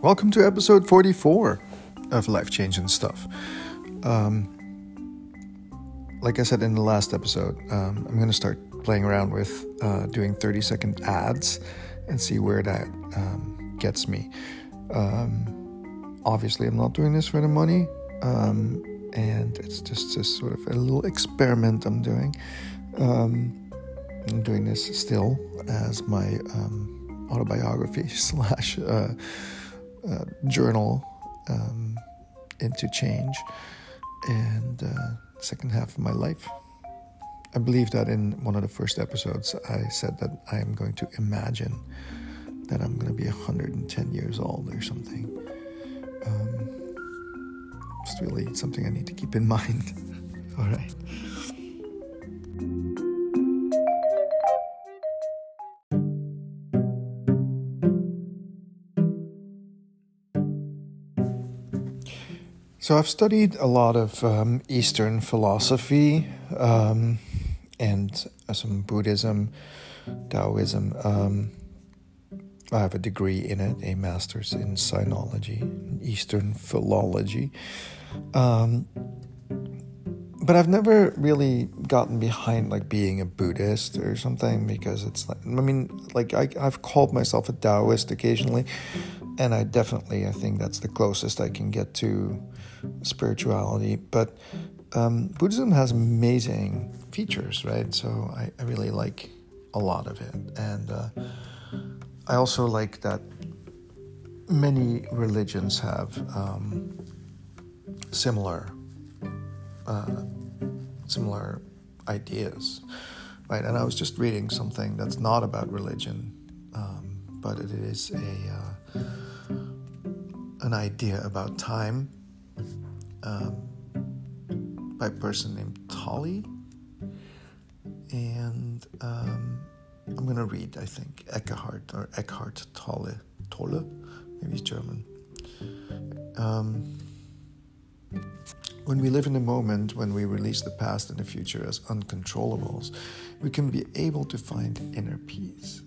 Welcome to episode 44 of Life Change and Stuff. Um, like I said in the last episode, um, I'm going to start playing around with uh, doing 30 second ads and see where that um, gets me. Um, obviously, I'm not doing this for the money, um, and it's just, just sort of a little experiment I'm doing. Um, I'm doing this still as my autobiography slash. Uh, uh, journal um, into change and uh, second half of my life. I believe that in one of the first episodes, I said that I am going to imagine that I'm going to be 110 years old or something. Um, it's really something I need to keep in mind. All right. So I've studied a lot of um, Eastern philosophy um, and some Buddhism, Taoism. Um, I have a degree in it, a master's in sinology, Eastern philology. Um, but I've never really gotten behind like being a Buddhist or something because it's like I mean like I, I've called myself a Taoist occasionally, and I definitely I think that's the closest I can get to spirituality. But um, Buddhism has amazing features, right? So I, I, really like a lot of it. And uh, I also like that many religions have um, similar uh, similar ideas, right? And I was just reading something that's not about religion, um, but it is a uh, an idea about time um, by a person named Tolle. And um, I'm going to read, I think, Eckhart or Eckhart Tolle. Tolle? Maybe German. Um, when we live in the moment, when we release the past and the future as uncontrollables, we can be able to find inner peace.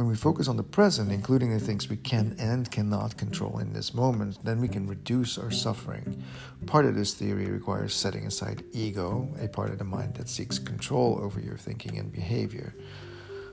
When we focus on the present, including the things we can and cannot control in this moment, then we can reduce our suffering. Part of this theory requires setting aside ego, a part of the mind that seeks control over your thinking and behavior.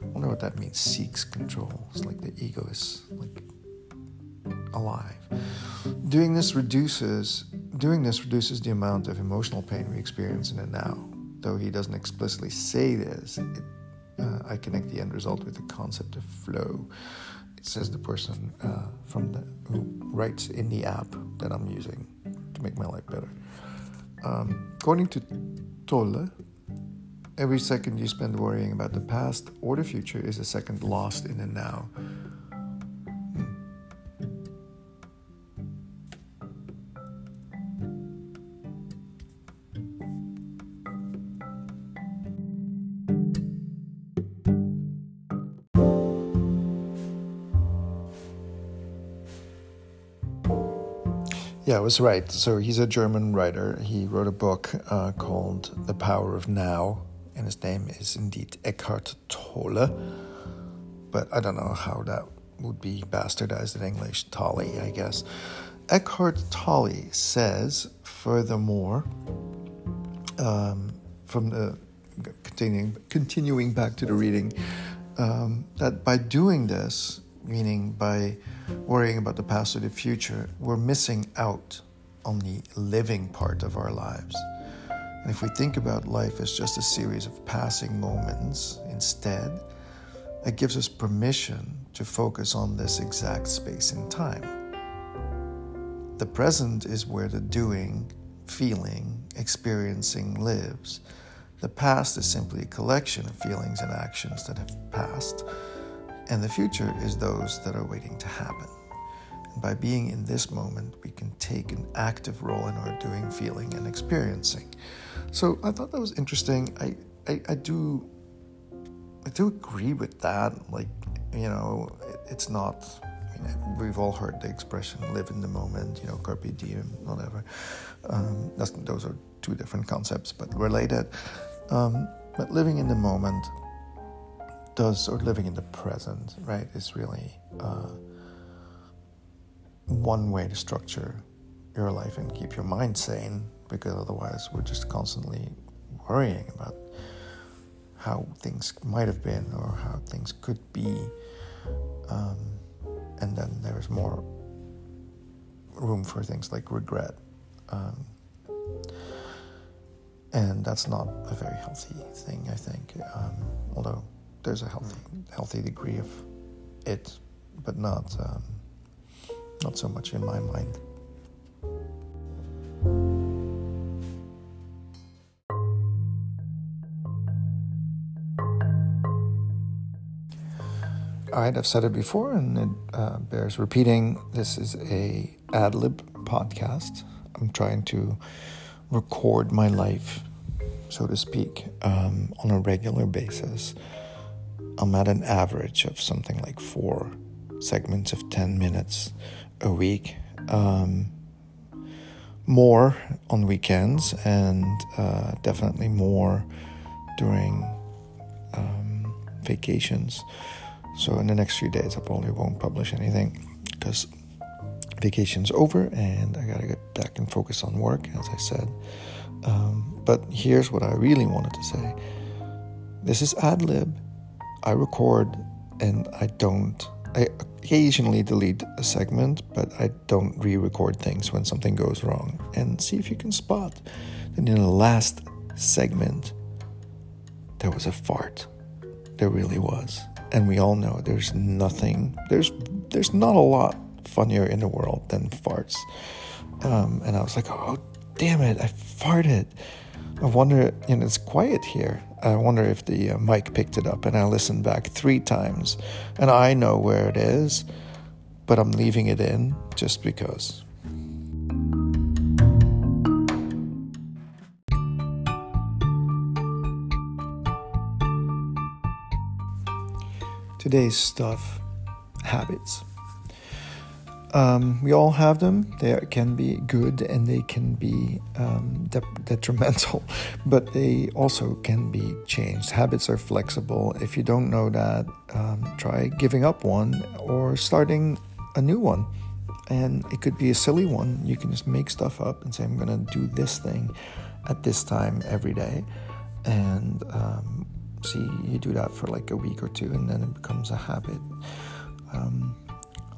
I wonder what that means, seeks control. It's like the ego is like alive. Doing this reduces doing this reduces the amount of emotional pain we experience in the now. Though he doesn't explicitly say this, it uh, I connect the end result with the concept of flow. It says the person uh, from the who writes in the app that I'm using to make my life better. Um, according to Tolle, every second you spend worrying about the past or the future is a second lost in the now. Yeah, I was right. So he's a German writer. He wrote a book uh, called The Power of Now, and his name is indeed Eckhart Tolle. But I don't know how that would be bastardized in English. Tolle, I guess. Eckhart Tolle says, furthermore, um, from the continuing, continuing back to the reading, um, that by doing this, meaning by worrying about the past or the future, we're missing out on the living part of our lives. And if we think about life as just a series of passing moments instead, it gives us permission to focus on this exact space in time. The present is where the doing, feeling, experiencing lives. The past is simply a collection of feelings and actions that have passed and the future is those that are waiting to happen. And by being in this moment, we can take an active role in our doing, feeling, and experiencing. So I thought that was interesting. I, I, I do I do agree with that. Like, you know, it, it's not I mean, we've all heard the expression live in the moment, you know, carpe diem, whatever. Um, those are two different concepts, but related. Um, but living in the moment does or living in the present, right, is really uh, one way to structure your life and keep your mind sane because otherwise we're just constantly worrying about how things might have been or how things could be. Um, and then there's more room for things like regret. Um, and that's not a very healthy thing, I think. Um, although there's a healthy, healthy degree of it, but not um, not so much in my mind. All right, I've said it before, and it uh, bears repeating. This is a ad lib podcast. I'm trying to record my life, so to speak, um, on a regular basis. I'm at an average of something like four segments of 10 minutes a week. Um, more on weekends, and uh, definitely more during um, vacations. So, in the next few days, I probably won't publish anything because vacation's over and I gotta get back and focus on work, as I said. Um, but here's what I really wanted to say this is ad lib. I record and I don't. I occasionally delete a segment, but I don't re record things when something goes wrong. And see if you can spot that in the last segment, there was a fart. There really was. And we all know there's nothing, there's, there's not a lot funnier in the world than farts. Um, and I was like, oh, damn it, I farted. I wonder, know, it's quiet here. I wonder if the uh, mic picked it up. And I listened back three times. And I know where it is, but I'm leaving it in just because. Today's stuff habits. Um, we all have them. They can be good and they can be um, de- detrimental, but they also can be changed. Habits are flexible. If you don't know that, um, try giving up one or starting a new one. And it could be a silly one. You can just make stuff up and say, I'm going to do this thing at this time every day. And um, see, you do that for like a week or two, and then it becomes a habit.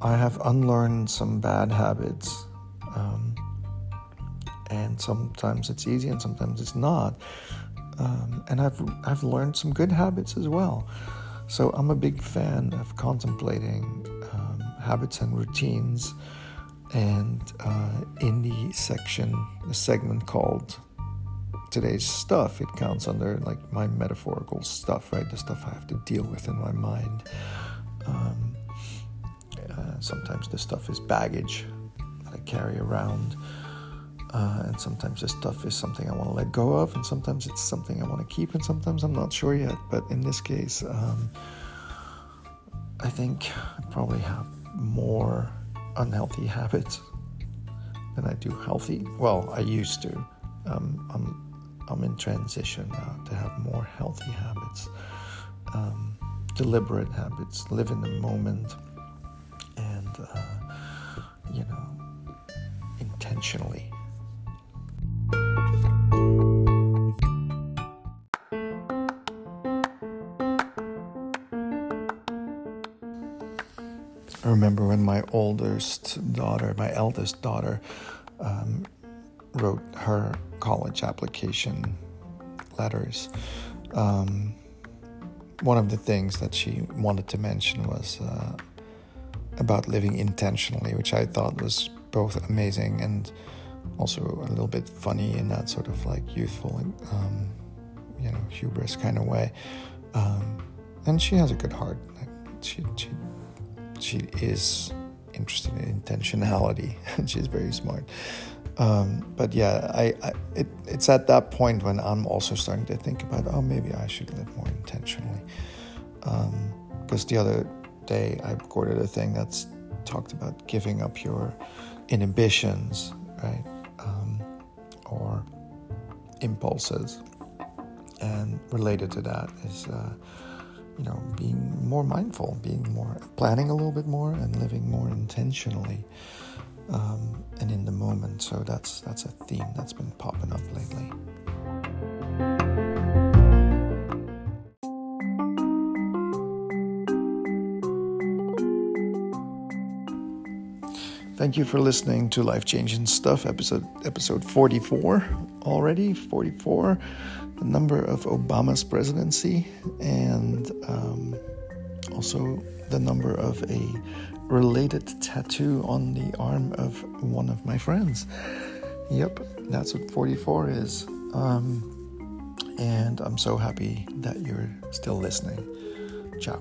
I have unlearned some bad habits. Um, and sometimes it's easy and sometimes it's not. Um, and I've, I've learned some good habits as well. So I'm a big fan of contemplating um, habits and routines. And uh, in the section, the segment called today's stuff, it counts under like my metaphorical stuff, right? The stuff I have to deal with in my mind. Um, uh, sometimes the stuff is baggage that I carry around. Uh, and sometimes this stuff is something I want to let go of, and sometimes it's something I want to keep, and sometimes I'm not sure yet. But in this case, um, I think I probably have more unhealthy habits than I do healthy. Well, I used to. Um, I'm I'm in transition now to have more healthy habits, um, deliberate habits, live in the moment uh, you know, intentionally. I remember when my oldest daughter, my eldest daughter, um, wrote her college application letters. Um, one of the things that she wanted to mention was uh, about living intentionally, which I thought was both amazing and also a little bit funny in that sort of like youthful, um, you know, hubris kind of way. Um, and she has a good heart. She she she is interested in intentionality, she's very smart. Um, but yeah, I, I it, it's at that point when I'm also starting to think about, oh, maybe I should live more intentionally. Because um, the other day I recorded a thing that's talked about giving up your inhibitions, right? Um, or impulses. And related to that is, uh, you know, being more mindful, being more, planning a little bit more, and living more intentionally. um, and in the moment. So that's that's a theme that's been popping up lately. Thank you for listening to Life Change and Stuff, episode episode 44 already. 44, the number of Obama's presidency, and um, also the number of a related tattoo on the arm of one of my friends. Yep, that's what 44 is. Um, and I'm so happy that you're still listening. Ciao.